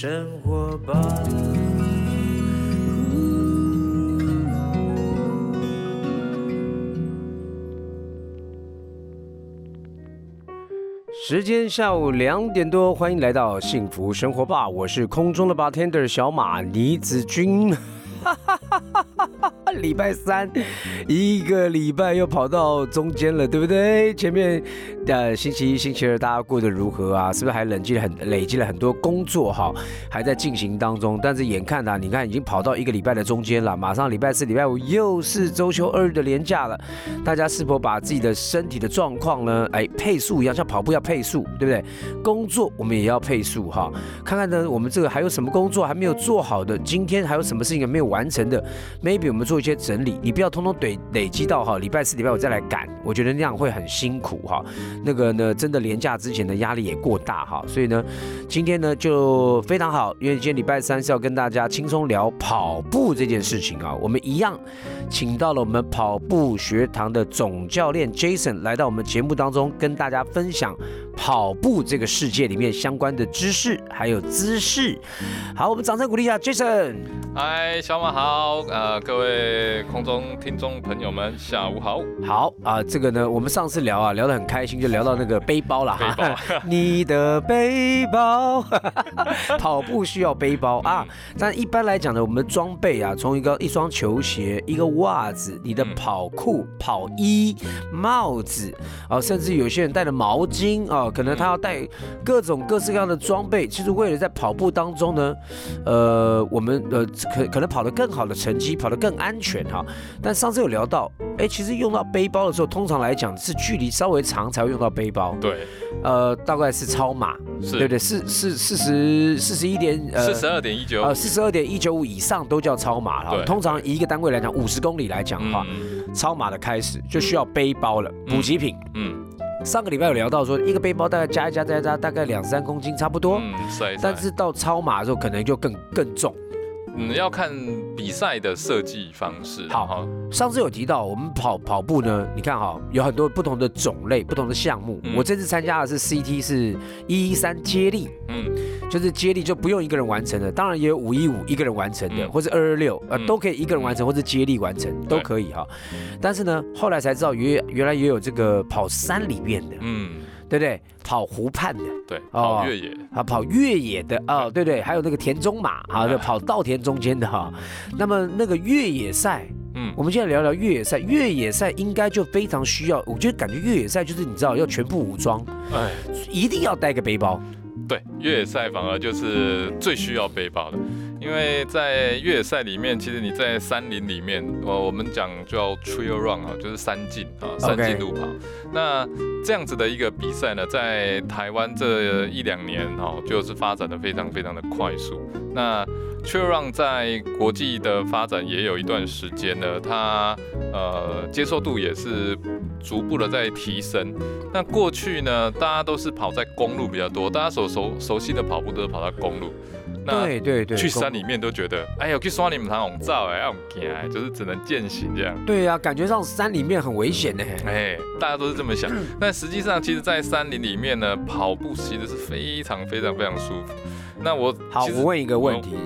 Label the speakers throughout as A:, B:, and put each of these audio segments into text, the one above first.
A: 生活吧。时间下午两点多，欢迎来到幸福生活吧，我是空中的 bartender 小马李子君。礼拜三，一个礼拜又跑到中间了，对不对？前面的星期一、星期二大家过得如何啊？是不是还累积了很累积了很多工作哈？还在进行当中。但是眼看啊，你看已经跑到一个礼拜的中间了，马上礼拜四、礼拜五又是周休二日的连假了。大家是否把自己的身体的状况呢？哎，配速一样，像跑步要配速，对不对？工作我们也要配速哈。看看呢，我们这个还有什么工作还没有做好的？今天还有什么事情没有完成的？Maybe 我们做一些整理。你不要通通累累积到哈，礼拜四、礼拜五再来赶，我觉得那样会很辛苦哈。那个呢，真的连假之前的压力也过大哈，所以呢，今天呢就非常好，因为今天礼拜三是要跟大家轻松聊跑步这件事情啊。我们一样请到了我们跑步学堂的总教练 Jason 来到我们节目当中，跟大家分享跑步这个世界里面相关的知识还有姿势。好，我们掌声鼓励一下 Jason。
B: 嗨，小马好，呃，各位空中听众朋友们，下午好。
A: 好啊，这个呢，我们上次聊啊，聊得很开心，就聊到那个背包了哈。你的背包，跑步需要背包 啊。但一般来讲呢，我们的装备啊，从一个一双球鞋、一个袜子、你的跑裤、跑衣、帽子啊，甚至有些人带的毛巾啊，可能他要带各种各式各样的装备，其实为了在跑步当中呢，呃，我们呃。可可能跑得更好的成绩，跑得更安全哈。但上次有聊到，哎，其实用到背包的时候，通常来讲是距离稍微长才会用到背包。
B: 对，
A: 呃，大概是超马，对不对，四四四十四十一点
B: 呃四十二点一九
A: 呃四十二点一九五以上都叫超马了。通常以一个单位来讲，五十公里来讲的话，超马的开始就需要背包了，补给品。嗯。上个礼拜有聊到说，一个背包大概加一加加加大概两三公斤差不多。嗯，但是到超马的时候，可能就更更重。
B: 嗯，要看比赛的设计方式。
A: 好，好，上次有提到我们跑跑步呢，你看哈，有很多不同的种类、不同的项目。我这次参加的是 CT，是一一三接力，嗯，就是接力就不用一个人完成的，当然也有五一五一个人完成的，或者二二六，呃，都可以一个人完成，或者接力完成都可以哈。但是呢，后来才知道原原来也有这个跑山里面的，嗯。对不对？跑湖畔的，
B: 对，跑越野
A: 啊，跑越野的哦，对对，还有那个田中马啊，就跑稻田中间的哈。那么那个越野赛，嗯，我们现在聊聊越野赛。越野赛应该就非常需要，我觉得感觉越野赛就是你知道要全部武装，哎，一定要带个背包。
B: 对，越野赛反而就是最需要背包的。因为在越野赛里面，其实你在山林里面，呃我们讲叫 trail run 啊，就是山径啊，山径路跑。那这样子的一个比赛呢，在台湾这一两年哦，就是发展的非常非常的快速。那 trail run 在国际的发展也有一段时间呢，它呃接受度也是逐步的在提升。那过去呢，大家都是跑在公路比较多，大家所熟熟悉的跑步都是跑在公路。
A: 对对对，
B: 去山里面都觉得，哎呦，去刷你们堂红照哎，要惊，就是只能践行这样。
A: 对呀，感觉上山里面很危险呢。
B: 哎，大家都是这么想。但实际上，其实，在山林里面呢，跑步其实是非常非常非常舒服。那我
A: 好，我问一个问题，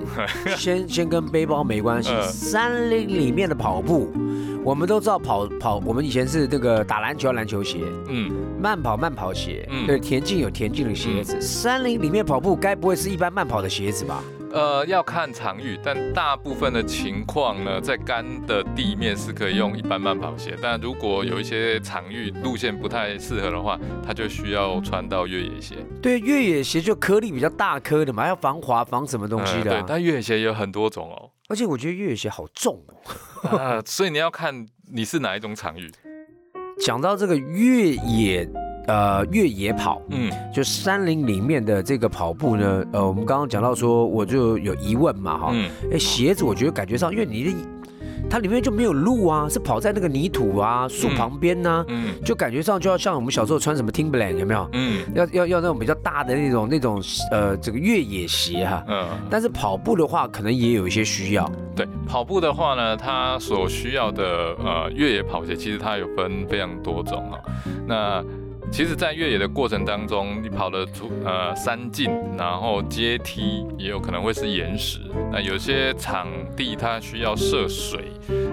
A: 先先跟背包没关系，山林里面的跑步。我们都知道跑跑，我们以前是那个打篮球篮球鞋，嗯，慢跑慢跑鞋，嗯，对，田径有田径的鞋子，山林里面跑步该不会是一般慢跑的鞋子吧？
B: 呃，要看场域，但大部分的情况呢，在干的地面是可以用一般慢跑鞋，但如果有一些场域路线不太适合的话，它就需要穿到越野鞋。
A: 对，越野鞋就颗粒比较大颗的嘛，要防滑防什么东西的。
B: 对，但越野鞋有很多种哦。
A: 而且我觉得越野鞋好重
B: 哦，啊，所以你要看你是哪一种场域。
A: 讲到这个越野，呃，越野跑，嗯，就山林里面的这个跑步呢，呃，我们刚刚讲到说，我就有疑问嘛，哈，哎，鞋子我觉得感觉上，因为你的。它里面就没有路啊，是跑在那个泥土啊、树旁边呢，嗯，就感觉上就要像我们小时候穿什么 Timberland 有没有？嗯，要要要那种比较大的那种那种呃这个越野鞋哈，嗯，但是跑步的话可能也有一些需要。
B: 对，跑步的话呢，它所需要的呃越野跑鞋其实它有分非常多种啊，那。其实，在越野的过程当中，你跑的出呃山径，然后阶梯，也有可能会是岩石。那有些场地它需要涉水，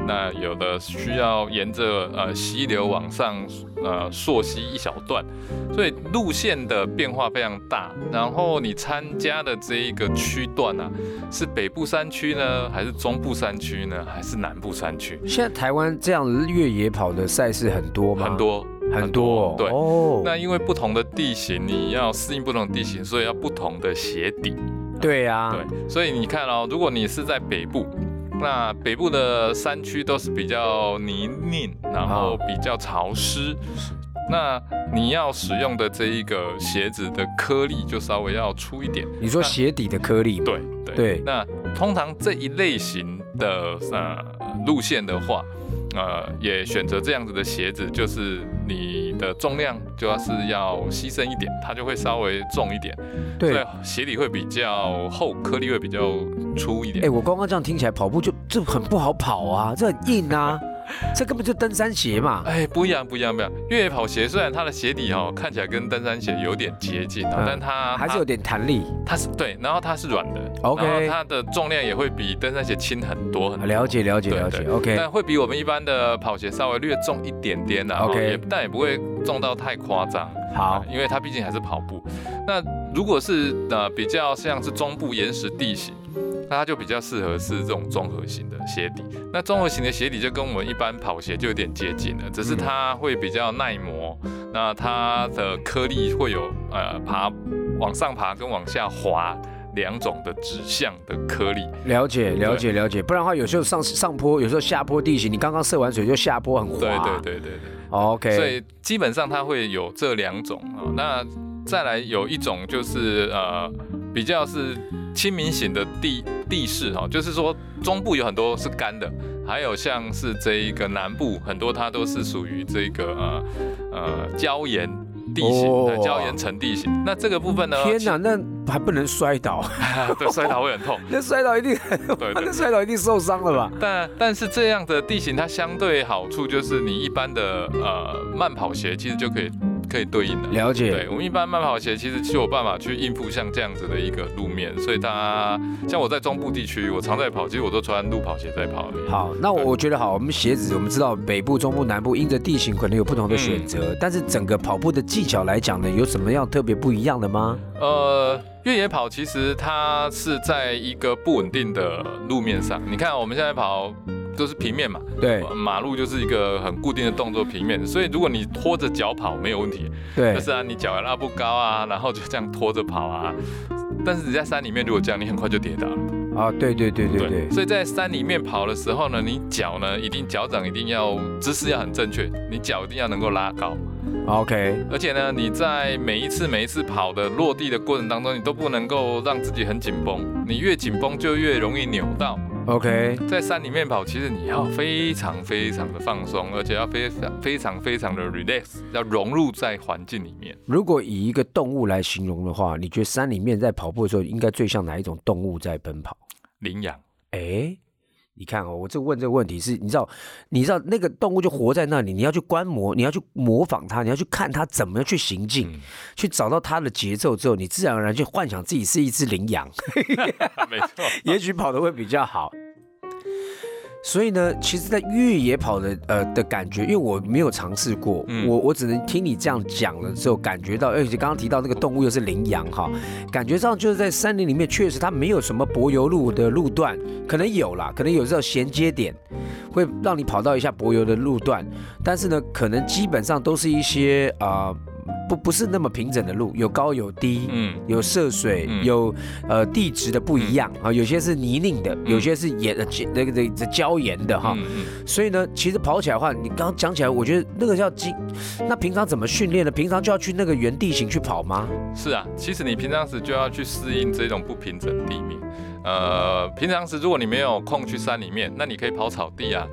B: 那有的需要沿着呃溪流往上呃溯溪一小段，所以路线的变化非常大。然后你参加的这一个区段呢，是北部山区呢，还是中部山区呢，还是南部山区？
A: 现在台湾这样越野跑的赛事很多吗？
B: 很多。
A: 很多
B: 对，哦那因为不同的地形，你要适应不同的地形，所以要不同的鞋底。
A: 对呀，
B: 对，所以你看哦，如果你是在北部，那北部的山区都是比较泥泞，然后比较潮湿，那你要使用的这一个鞋子的颗粒就稍微要粗一点。
A: 你说鞋底的颗粒？
B: 对对。那通常这一类型的呃路线的话。呃，也选择这样子的鞋子，就是你的重量就要是要牺牲一点，它就会稍微重一点，
A: 对，
B: 鞋底会比较厚，颗粒会比较粗一点。
A: 哎，我刚刚这样听起来，跑步就就很不好跑啊，这很硬啊。这根本就登山鞋嘛！
B: 哎，不一样，不一样，不一样。越野跑鞋虽然它的鞋底哈看起来跟登山鞋有点接近，但它
A: 还是有点弹力。
B: 它是对，然后它是软的
A: ，OK。
B: 它的重量也会比登山鞋轻很多很多。
A: 了解，了解，了解，OK。
B: 但会比我们一般的跑鞋稍微略重一点点的
A: ，OK。
B: 但也不会重到太夸张。
A: 好，
B: 因为它毕竟还是跑步。那如果是呃比较像是中部岩石地形。那它就比较适合是这种综合型的鞋底。那综合型的鞋底就跟我们一般跑鞋就有点接近了，只是它会比较耐磨。那它的颗粒会有呃爬往上爬跟往下滑两种的指向的颗粒。
A: 了解了解了解，不然的话有时候上上坡，有时候下坡地形，你刚刚涉完水就下坡很滑。
B: 对对对对对。
A: OK。
B: 所以基本上它会有这两种啊。那再来有一种就是呃比较是。亲民型的地地势哈，就是说中部有很多是干的，还有像是这一个南部很多它都是属于这个呃呃礁岩地形，礁岩层地形。那这个部分呢？
A: 天哪，那还不能摔倒？
B: 对，摔倒会很痛。
A: 那摔倒一定，对，那摔倒一定受伤了吧？
B: 但但是这样的地形它相对好处就是你一般的呃慢跑鞋其实就可以。可以对应的
A: 了解，
B: 对我们一般慢跑鞋其实就有办法去应付像这样子的一个路面，所以它像我在中部地区，我常在跑，其实我都穿路跑鞋在跑。
A: 好，那我觉得好，我们鞋子我们知道北部、中部、南部因着地形可能有不同的选择，但是整个跑步的技巧来讲呢，有什么样特别不一样的吗？呃，
B: 越野跑其实它是在一个不稳定的路面上，你看我们现在跑。都是平面嘛，
A: 对，
B: 马路就是一个很固定的动作平面，所以如果你拖着脚跑没有问题，
A: 对，
B: 就是啊，你脚也拉不高啊，然后就这样拖着跑啊。但是你在山里面如果这样，你很快就跌倒了
A: 啊，对对对对对。
B: 所以在山里面跑的时候呢，你脚呢一定脚掌一定要姿势要很正确，你脚一定要能够拉高
A: ，OK。
B: 而且呢，你在每一次每一次跑的落地的过程当中，你都不能够让自己很紧绷，你越紧绷就越容易扭到。
A: OK，
B: 在山里面跑，其实你要非常非常的放松，而且要非常非常非常的 relax，要融入在环境里面。
A: 如果以一个动物来形容的话，你觉得山里面在跑步的时候，应该最像哪一种动物在奔跑？
B: 羚羊。
A: 哎。你看哦，我这问这个问题是，你知道，你知道那个动物就活在那里，你要去观摩，你要去模仿它，你要去看它怎么样去行进，去找到它的节奏之后，你自然而然就幻想自己是一只羚羊，
B: 没错，
A: 也许跑得会比较好。所以呢，其实，在越野跑的呃的感觉，因为我没有尝试过，我我只能听你这样讲了之后，感觉到，而且刚刚提到那个动物又是羚羊哈，感觉上就是在山林里面，确实它没有什么柏油路的路段，可能有啦，可能有这种衔接点，会让你跑到一下柏油的路段，但是呢，可能基本上都是一些啊。不不是那么平整的路，有高有低，嗯，有涉水，有呃地质的不一样啊，有些是泥泞的，有些是岩呃那个这礁岩的哈，所以呢，其实跑起来的话，你刚刚讲起来，我觉得那个叫经，那平常怎么训练呢？平常就要去那个原地形去跑吗？
B: 是啊，其实你平常时就要去适应这种不平整地面，呃，平常时如果你没有空去山里面，那你可以跑草地啊，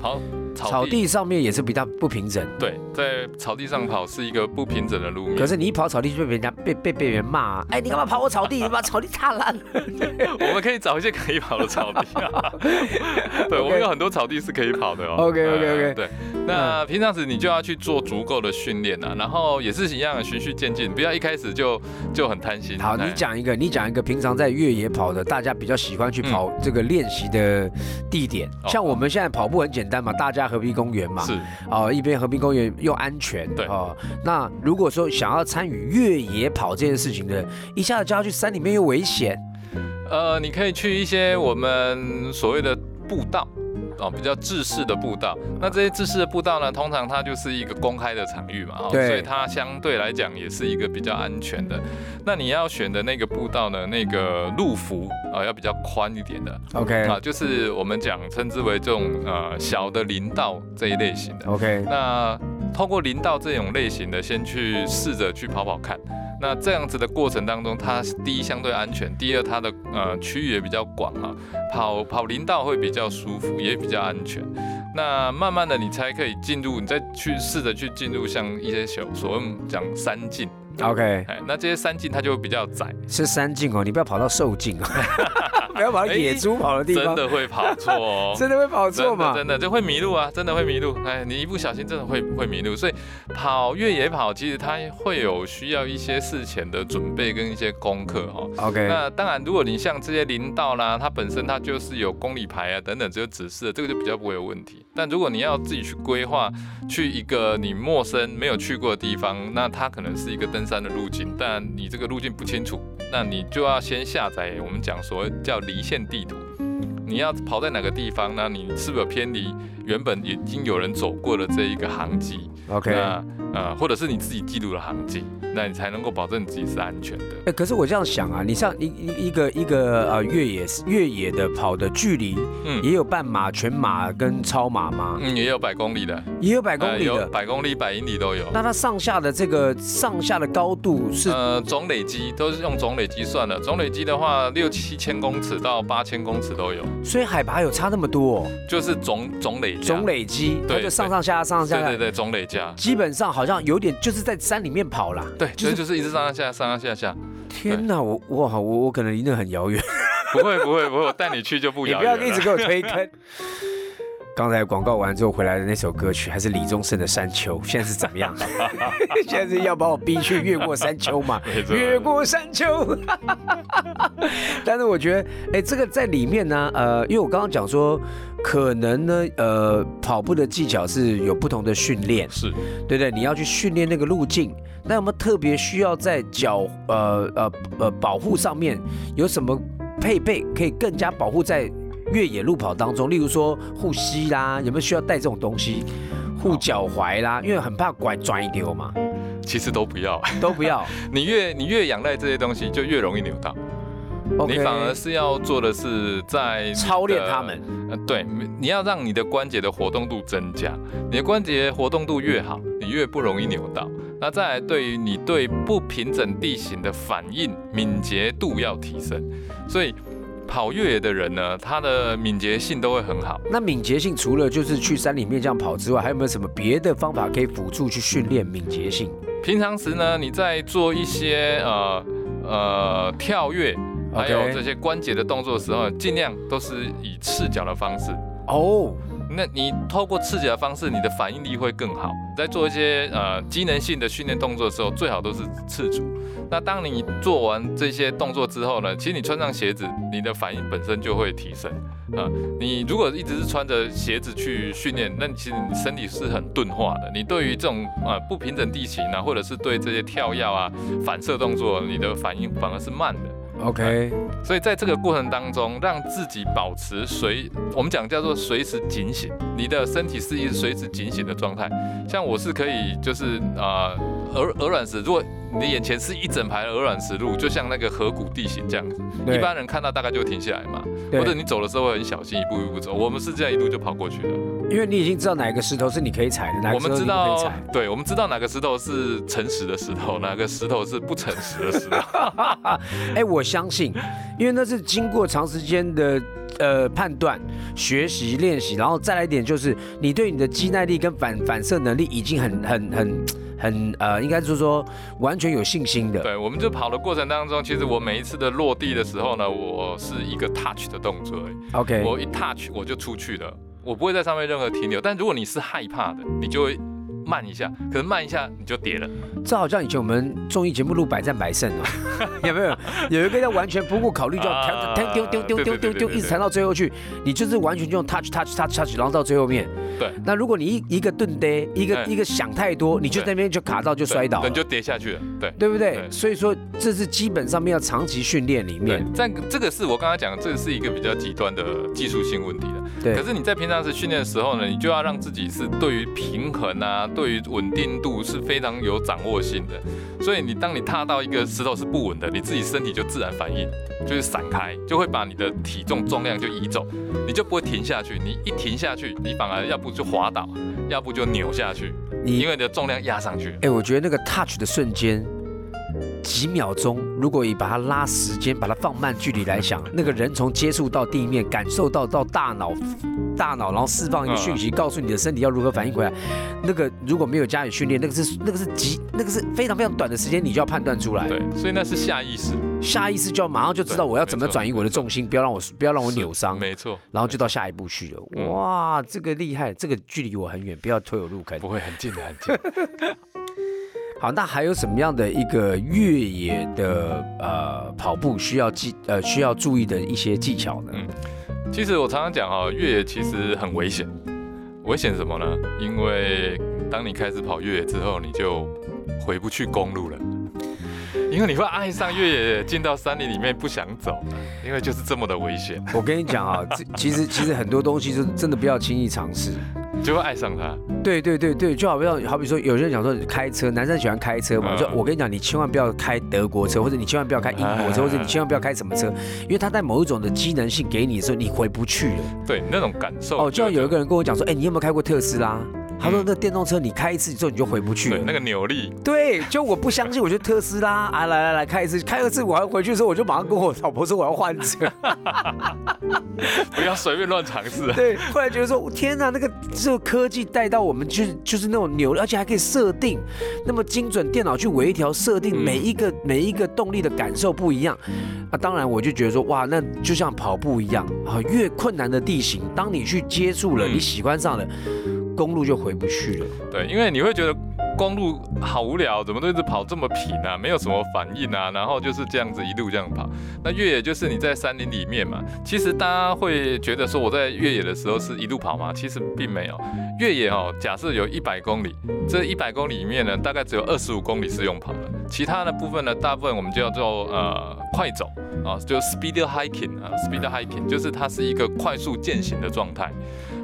B: 跑。
A: 草地上面也是比较不平整。
B: 对，在草地上跑是一个不平整的路面。
A: 可是你一跑草地就被人家被被被人骂，哎，你干嘛跑我草地？你把草地踏烂了。
B: 我们可以找一些可以跑的草地啊。对，我们有很多草地是可以跑的哦。
A: OK OK OK。
B: 对，那平常时你就要去做足够的训练啊，然后也是一样的循序渐进，不要一开始就就很贪心。
A: 好，你讲一个，你讲一个平常在越野跑的，大家比较喜欢去跑这个练习的地点。像我们现在跑步很简单嘛，大家河滨公园嘛。
B: 是。
A: 哦，一边河滨公园又安全。
B: 对。哦，
A: 那如果说想要参与越野跑这件事情的，一下子就要去山里面又危险。
B: 呃，你可以去一些我们所谓的步道。哦，比较制式的步道，那这些制式的步道呢，通常它就是一个公开的场域嘛，哦
A: 所
B: 以它相对来讲也是一个比较安全的。那你要选的那个步道呢，那个路幅啊要比较宽一点的
A: ，OK。
B: 啊，就是我们讲称之为这种呃小的林道这一类型的
A: ，OK。
B: 那通过林道这种类型的，先去试着去跑跑看。那这样子的过程当中，它第一相对安全，第二它的呃区域也比较广啊，跑跑林道会比较舒服，也比较安全。那慢慢的你才可以进入，你再去试着去进入像一些小所谓讲三径。
A: OK，
B: 哎，那这些山径它就会比较窄，
A: 是山径哦，你不要跑到瘦径啊，不要跑野猪跑的地
B: 方，真的会跑错哦，
A: 真的会跑错吗？
B: 真的就会迷路啊，真的会迷路，哎，你一不小心真的会会迷路，所以跑越野跑其实它会有需要一些事前的准备跟一些功课哦。
A: OK，
B: 那当然如果你像这些林道啦，它本身它就是有公里牌啊等等这个指示，这个就比较不会有问题。但如果你要自己去规划去一个你陌生没有去过的地方，那它可能是一个登。山的路径，但你这个路径不清楚，那你就要先下载我们讲所谓叫离线地图。你要跑在哪个地方？那你是不是偏离原本已经有人走过的这一个航迹
A: ？OK，
B: 那呃，或者是你自己记录的航迹？那你才能够保证自己是安全的。
A: 哎，可是我这样想啊，你像一一一个一个呃越野越野的跑的距离，嗯，也有半马、全马跟超马吗？
B: 嗯，也有百公里的，
A: 也有百公里的，
B: 百公里、百英里都有。
A: 那它上下的这个上下的高度是呃
B: 总累积都是用总累积算的，总累积的话六七千公尺到八千公尺都有。
A: 所以海拔有差那么多？
B: 就是总总累
A: 总累积，对，就上上下下上上下
B: 下，对对对，总累加，
A: 基本上好像有点就是在山里面跑啦。
B: 对。所以就是一直上上下上上下下。
A: 天哪，我哇，我我可能离那很遥远。
B: 不会不会不会，我带你去就不遥
A: 远。你不要一直给我推坑。刚才广告完之后回来的那首歌曲还是李宗盛的《山丘》，现在是怎么样？现在是要把我逼去越过山丘嘛？越过山丘。但是我觉得，哎，这个在里面呢，呃，因为我刚刚讲说，可能呢，呃，跑步的技巧是有不同的训练，
B: 是
A: 对不对？你要去训练那个路径，那有没有特别需要在脚呃呃呃保护上面有什么配备可以更加保护在？越野路跑当中，例如说护膝啦，有没有需要带这种东西？护脚踝啦，因为很怕拐转一丢嘛。
B: 其实都不要，
A: 都不要。
B: 你越你越仰赖这些东西，就越容易扭到。你反而是要做的是在
A: 操练他们。
B: 呃，对，你要让你的关节的活动度增加。你的关节活动度越好，你越不容易扭到。那再来，对于你对不平整地形的反应敏捷度要提升，所以。跑越野的人呢，他的敏捷性都会很好。
A: 那敏捷性除了就是去山里面这样跑之外，还有没有什么别的方法可以辅助去训练敏捷性？
B: 平常时呢，你在做一些呃呃跳跃，还有这些关节的动作的时候，尽量都是以赤脚的方式
A: 哦。
B: 那你透过刺激的方式，你的反应力会更好。在做一些呃机能性的训练动作的时候，最好都是刺足。那当你做完这些动作之后呢，其实你穿上鞋子，你的反应本身就会提升啊。你如果一直是穿着鞋子去训练，那其实你身体是很钝化的。你对于这种呃不平整地形啊，或者是对这些跳跃啊、反射动作，你的反应反而是慢的。
A: OK，
B: 所以在这个过程当中，让自己保持随我们讲叫做随时警醒，你的身体是一直随时警醒的状态。像我是可以就是呃鹅鹅卵石，如果你的眼前是一整排鹅卵石路，就像那个河谷地形这样子，一般人看到大概就停下来嘛，或者你走的时候会很小心，一步一步走。我们是这样一路就跑过去的。
A: 因为你已经知道哪个石头是你可以踩的，哪个石头你可以踩。，
B: 对，我们知道哪个石头是诚实的石头，哪个石头是不诚实的石头。
A: 哎，我相信，因为那是经过长时间的呃判断、学习、练习，然后再来一点就是你对你的肌耐力跟反反射能力已经很很很很呃，应该就是说完全有信心的。
B: 对，我们就跑的过程当中，其实我每一次的落地的时候呢，我是一个 touch 的动作而已
A: ，OK，
B: 我一 touch 我就出去了，我不会在上面任何停留。但如果你是害怕的，你就会慢一下，可能慢一下你就跌了。
A: 这好像以前我们综艺节目录《百战百胜》哦，有没有？有一个叫完全不顾考虑，就
B: 啊
A: 要弹丢丢丢丢丢丢一直弹到最后去，你就是完全就用 touch touch touch touch，然后到最后面。
B: 对，
A: 那如果你一一个顿呆，一个
B: 哎
A: 一个想太多，你就在那边就卡到就摔倒
B: 你。就跌下去了。对。
A: 对不？对所以说这是基本上面要长期训练里面，，
B: 这个这个是我刚才讲的，这个是一个比较极端的技术性问题了。
A: 对
B: 可是你在平常时训练的时候呢，你就要让自己是对于平衡啊，对于稳定度是非常有掌握性的。所以你当你踏到一个石头是不稳的，你自己身体就自然反应，就是散开，就会把你的体重重量就移走，你就不会停下去。你一停下去，你反而要不就滑倒，要不就扭下去，
A: 你
B: 因为你的重量压上去。
A: 哎，我觉得那个 touch 的瞬间。几秒钟，如果你把它拉时间，把它放慢距离来想，那个人从接触到地面，感受到到大脑，大脑然后释放一个讯息，告诉你的身体要如何反应回来。那个如果没有加以训练，那个是那个是极那个是非常非常短的时间，你就要判断出来。
B: 对，所以那是下意识，
A: 下意识就要马上就知道我要怎么转移我的重心，不要让我不要让我扭伤，
B: 没错，
A: 然后就到下一步去了。
B: 嗯
A: 哇，这个厉害，这个距离我很远，不要推我入坑。
B: 不会很近的，很近。
A: 好，那还有什么样的一个越野的呃跑步需要技呃需要注意的一些技巧呢？
B: 嗯其实我常常讲哈，越野其实很危险。危险什么呢？因为当你开始跑越野之后，你就回不去公路了。因为你会爱上越野，进到山林里面不想走，因为就是这么的危险，
A: 我跟你讲啊，这其实其实很多东西就真的不要轻易尝试。
B: 就会爱上它。
A: 对对对对，就好比好比说，有些人讲说开车，男生喜欢开车嘛，
B: 嗯
A: 就我跟你讲，你千万不要开德国车，或者你千万不要开英国车，
B: 嗯
A: 或者你千万不要开什么车，因为它在某一种的机能性给你的时候，你回不去了。
B: 对那种感受。
A: 哦，就像有一个人跟我讲说，哎，你有没有开过特斯拉？他说
B: 嗯
A: 那电动车你开一次之后你就回不去了。
B: 对那个扭力，
A: 对，就我不相信，我觉得特斯拉啊，来来来开一次，开二次，我要回去的时候，我就马上跟我老婆说我要换车。
B: 不要随便乱尝试。
A: 对，后来觉得说天哪，那个这个科技带到我们就是就是那种扭力，而且还可以设定那么精准，电脑去微调设定
B: 嗯
A: 每一个、每一个动力的感受不一样。啊，当然我就觉得说哇，那就像跑步一样啊，越困难的地形，当你去接触了，
B: 嗯
A: 你喜欢上了，公路就回不去了。
B: 对，因为你会觉得公路好无聊，怎么都一直跑这么平啊，没有什么反应啊，然后就是这样子一路这样跑。那越野就是你在山林里面嘛，其实大家会觉得说我在越野的时候是一路跑吗？其实并没有。越野哦，假设有一百公里，这一百公里里面呢，大概只有二十五公里是用跑的，其他的部分呢，大部分我们就叫做呃快走啊，就 speed hiking 啊，speed hiking 就是它是一个快速践行的状态。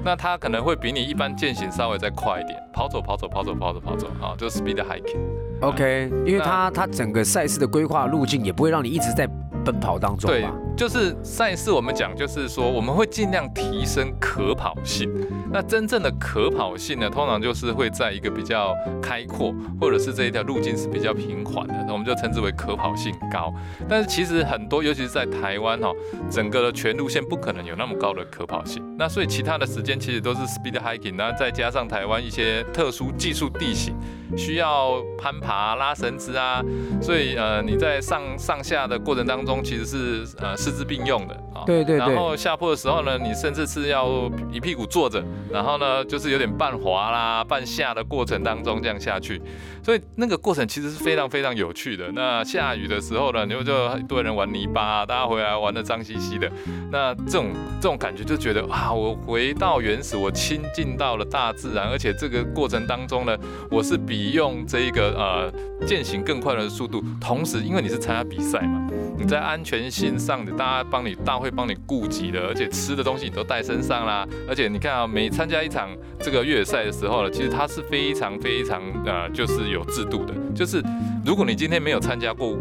B: 那它可能会比你一般践行稍微再快一点，跑走跑走跑走跑走跑走啊，就是 speed hiking。
A: OK，因为
B: 那
A: 它它整个赛事的规划路径也不会让你一直在奔跑当中
B: 对？，就是赛事我们讲，就是说我们会尽量提升可跑性。那真正的可跑性呢，通常就是会在一个比较开阔，或者是这一条路径是比较平缓的，那我们就称之为可跑性高。但是其实很多，尤其是在台湾哈、整个的全路线不可能有那么高的可跑性。那所以其他的时间其实都是 speed hiking，然后再加上台湾一些特殊技术地形，需要攀爬、拉绳子啊，所以呃你在上上下的过程当中，其实是呃四肢并用的啊。
A: 对对对
B: 然后下坡的时候呢，你甚至是要一屁股坐着，然后呢就是有点半滑啦、半下的过程当中这样下去，所以那个过程其实是非常非常有趣的。那下雨的时候呢，你就就一堆人玩泥巴、啊，大家回来玩的脏兮兮的，那这种这种感觉就觉得啊，我回到原始，我亲近到了大自然，而且这个过程当中呢，我是比用这一个呃践行更快的速度，同时因为你是参加比赛嘛，你在安全性上的大家帮你大会帮你顾及的，而且吃的东西你都带身上啦，而且你看啊，每参加一场这个越野赛的时候呢，其实它是非常非常呃就是有制度的，就是如果你今天没有参加过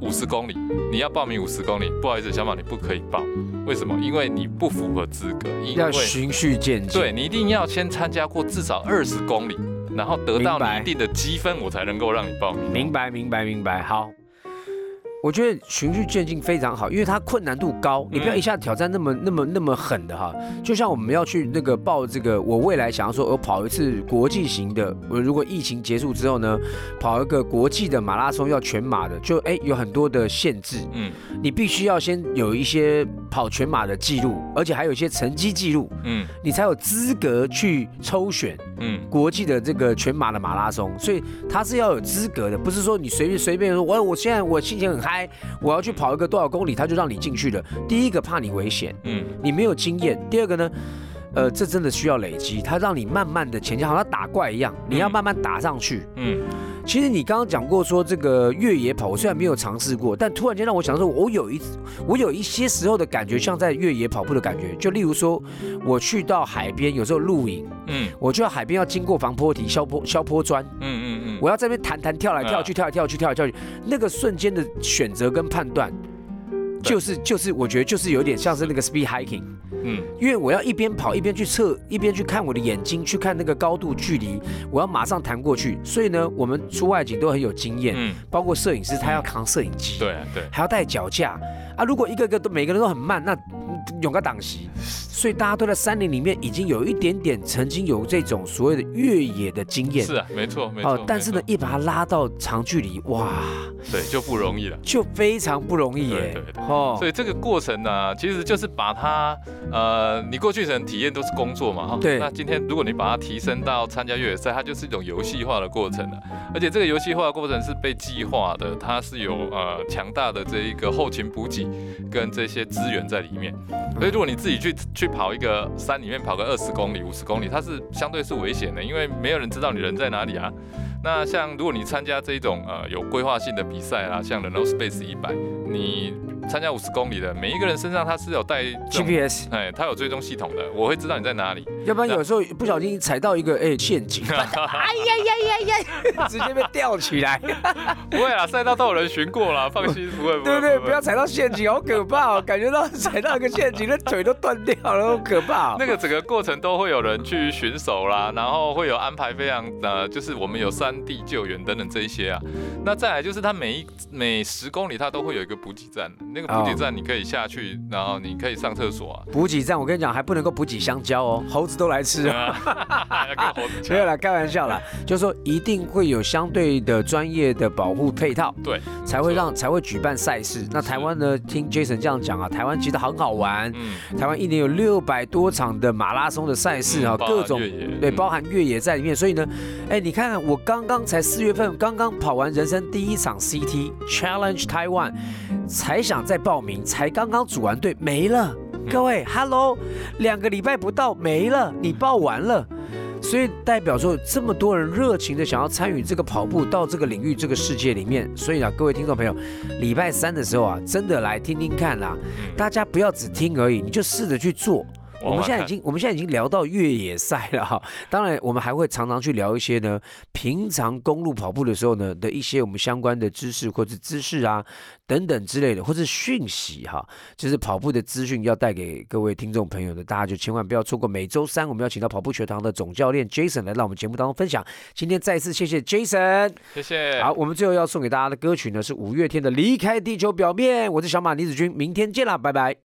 B: 五十公里，你要报名五十公里，不好意思，小马你不可以报，为什么？因为你不符合资格，因
A: 要
B: 为
A: 循序渐进。
B: 对你一定要先参加过至少二十公里，然后得到你一定的积分，我才能够让你报名。
A: 明白，明白，明白。好，我觉得循序渐进非常好，因为它困难度高，你不要一下挑战那么、那么、那么狠的哈。就像我们要去那个报这个，我未来想要说，我跑一次国际型的，我如果疫情结束之后呢，跑一个国际的马拉松要全马的，就哎有很多的限制，
B: 嗯。
A: 你必须要先有一些跑全马的记录，而且还有一些成绩记录，
B: 嗯。
A: 你才有资格去抽选。
B: 嗯，
A: 国际的这个全马的马拉松，所以它是要有资格的，不是说你随便随便说，我我现在我心情很嗨，我要去跑一个多少公里，他就让你进去了。第一个怕你危险，
B: 嗯
A: 你没有经验；第二个呢，呃，这真的需要累积，他让你慢慢的前进，好像打怪一样，你要慢慢打上去。
B: 嗯
A: 其实你刚刚讲过说这个越野跑，我虽然没有尝试过，但突然间让我想说，我有一我有一些时候的感觉像在越野跑步的感觉，就例如说我去到海边，有时候露营，
B: 嗯
A: 我去到海边要经过防坡体、消坡消坡砖。
B: 嗯嗯嗯，
A: 我要在那边弹弹跳来跳去，跳来跳去，跳来跳去，那个瞬间的选择跟判断，就是就是，我觉得就是有点像是那个 speed hiking，
B: 嗯。
A: 因为我要一边跑一边去测，一边去看我的眼睛，去看那个高度距离，我要马上弹过去。所以呢，我们出外景都很有经验，
B: 嗯，
A: 包括摄影师他要扛摄影机，
B: 对啊对，
A: 还要带脚架啊。如果一个个都每个人都很慢，那嗯有个档席，所以大家都在山林里面已经有一点点曾经有这种所谓的越野的经验。
B: 是啊，没错没错。
A: 哦，但是呢，一把它拉到长距离，哇，
B: 对就不容易了。
A: 就非常不容易耶
B: 对对。对
A: 哦
B: 所以这个过程呢，其实就是把它，呃，你过去可能体验都是工作嘛，哈。
A: 对
B: 那今天如果你把它提升到参加越野赛，它就是一种游戏化的过程了。而且这个游戏化的过程是被计划的，它是有呃强大的这一个后勤补给跟这些资源在里面。所以如果你自己去去跑一个山里面跑个二十公里、五十公里，它是相对是危险的，因为没有人知道你人在哪里啊。那像如果你参加这种呃有规划性的比赛啦，像 Renault Space 一百，你参加五十公里的，每一个人身上他是有带
A: GPS，
B: 哎，他有追踪系统的，我会知道你在哪里。
A: 要不然有时候不小心踩到一个哎陷阱，哎呀呀呀呀，直接被吊起来，
B: 不会啦，赛道都有人巡过啦，放心，不会，不会，
A: 对不对？不要踩到陷阱，好可怕哦！感觉到踩到一个陷阱，那腿都断掉了，好可怕哦。
B: 那个整个过程都会有人去巡守啦，然后会有安排非常呃，就是我们有山地救援等等这一些啊。那再来就是他每一每十公里他都会有一个补给站，那个补给站你可以下去，然后你可以上厕所啊。
A: 补给站，我跟你讲，还不能够补给香蕉哦，猴子都来吃哦。
B: 要跟猴子抢
A: 没有啦，开玩笑啦，就是说一定会有相对的专业的保护配套，
B: 对，
A: 才会让才会举办赛事。那台湾呢，听 Jason 这样讲啊，台湾其实很好玩，
B: 嗯，
A: 台湾一年有六百多场的马拉松的赛事啊，
B: 嗯
A: 各种对，
B: 嗯
A: 包含越野在里面。所以呢，哎，你看看我刚刚才四月份刚刚跑完人生第一场 CT Challenge Taiwan，才想再报名，才刚刚组完队没了。各位，Hello，两个礼拜不到没了，你报完了。所以代表说，这么多人热情的想要参与这个跑步到这个领域、这个世界里面，所以啊，各位听众朋友，礼拜三的时候啊，真的来听听看啦，
B: 嗯
A: 大家不要只听而已，你就试着去做。我们现在已经，我们现在已经聊到越野赛了哈。当然，我们还会常常去聊一些呢，平常公路跑步的时候呢的一些我们相关的知识或者知识啊等等之类的，或是讯息哈，就是跑步的资讯要带给各位听众朋友的，大家就千万不要错过。每周三我们要请到跑步学堂的总教练 Jason 来到我们节目当中分享。今天再次谢谢 Jason。
B: 谢谢。
A: 好，我们最后要送给大家的歌曲呢是五月天的《离开地球表面》。我是小马李子君，明天见啦，拜拜。